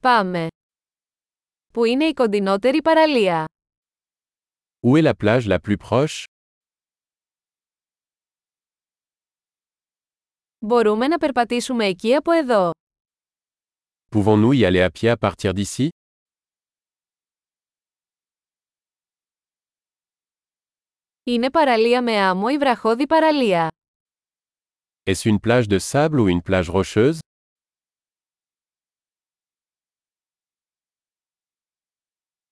Πάμε. Πού είναι η κοντινότερη παραλία; Où est la plage la plus proche; Μπορούμε να περπατήσουμε εκεί από εδώ. Pouvons-nous y aller à pied à partir d'ici; Είναι παραλία με άμμο ή βραχώδη παραλία. Est-ce une plage de sable ou une plage rocheuse;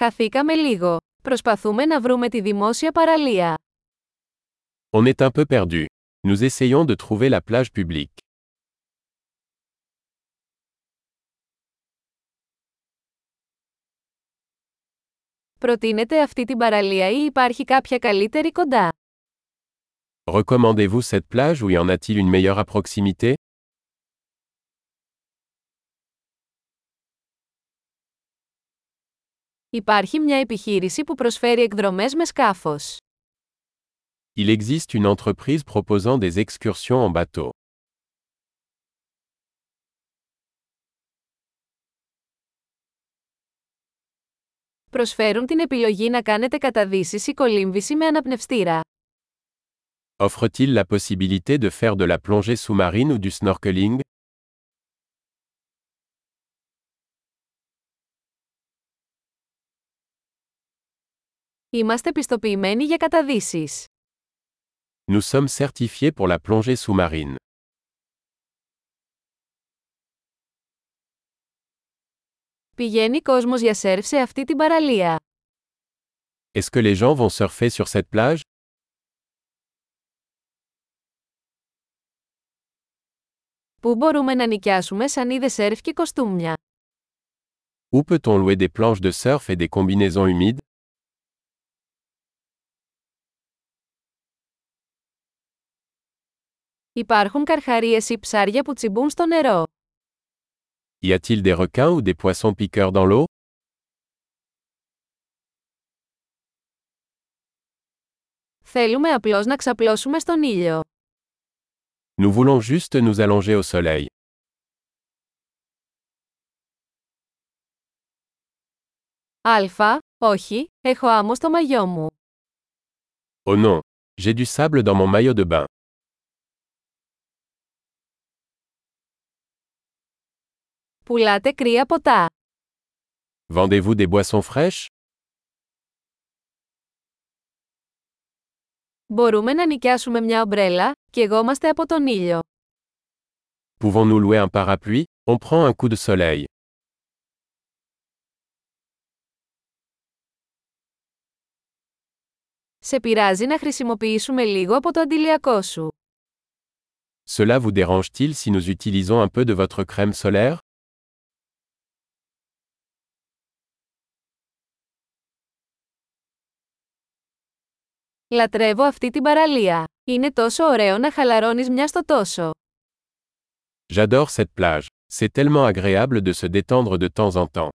Χαθήκαμε λίγο. Προσπαθούμε να βρούμε τη δημόσια παραλία. On est un peu perdu. Nous essayons de trouver la plage publique. Προτείνετε αυτή την παραλία ή υπάρχει κάποια καλύτερη κοντά. Recommandez-vous cette plage ou y en a-t-il une meilleure à proximité Υπάρχει μια επιχείρηση που προσφέρει εκδρομές με σκάφος. Il existe une entreprise proposant des excursions en bateau. Προσφέρουν την επιλογή να κάνετε καταδύσεις ή κολύμβηση με αναπνευστήρα. Offre-t-il la possibilité de faire de la plongée sous-marine ou du snorkeling Είμαστε πιστοποιημένοι για καταδύσεις. Nous sommes certifiés pour la plongée sous-marine. Πηγαίνει κόσμος για σερφ σε αυτή την παραλία. Est-ce que les gens vont surfer sur cette plage Πού μπορούμε να νοικιάσουμε σανίδες σερφ και κοστούμια. Où peut-on louer des planches de surf et des combinaisons humides Υπάρχουν καρχαρίες ή ψάρια που τσιμπούν στο νερό. Y a-t-il des requins ou des poissons piqueurs dans l'eau Θέλουμε απλώς να ξαπλώσουμε στον ήλιο. Nous voulons juste nous allonger au soleil. Αλφα, όχι, έχω άμμο στο μαγιό μου. Oh non J'ai du sable dans mon maillot de bain. Πουλάτε κρύα ποτά. Vendez-vous des boissons fraîches Μπορούμε να νοικιάσουμε μια ομπρέλα, και εγώ είμαστε από τον ήλιο. Pouvons-nous louer un parapluie On prend un coup de soleil. Σε πειράζει να χρησιμοποιήσουμε λίγο από το αντιλιακό σου. Cela vous dérange-t-il si nous utilisons un peu de votre crème solaire Λατρεύω αυτή την παραλία. Είναι τόσο ωραίο να χαλαρώνεις μια στο τόσο. J'adore cette plage. C'est tellement agréable de se détendre de temps en temps.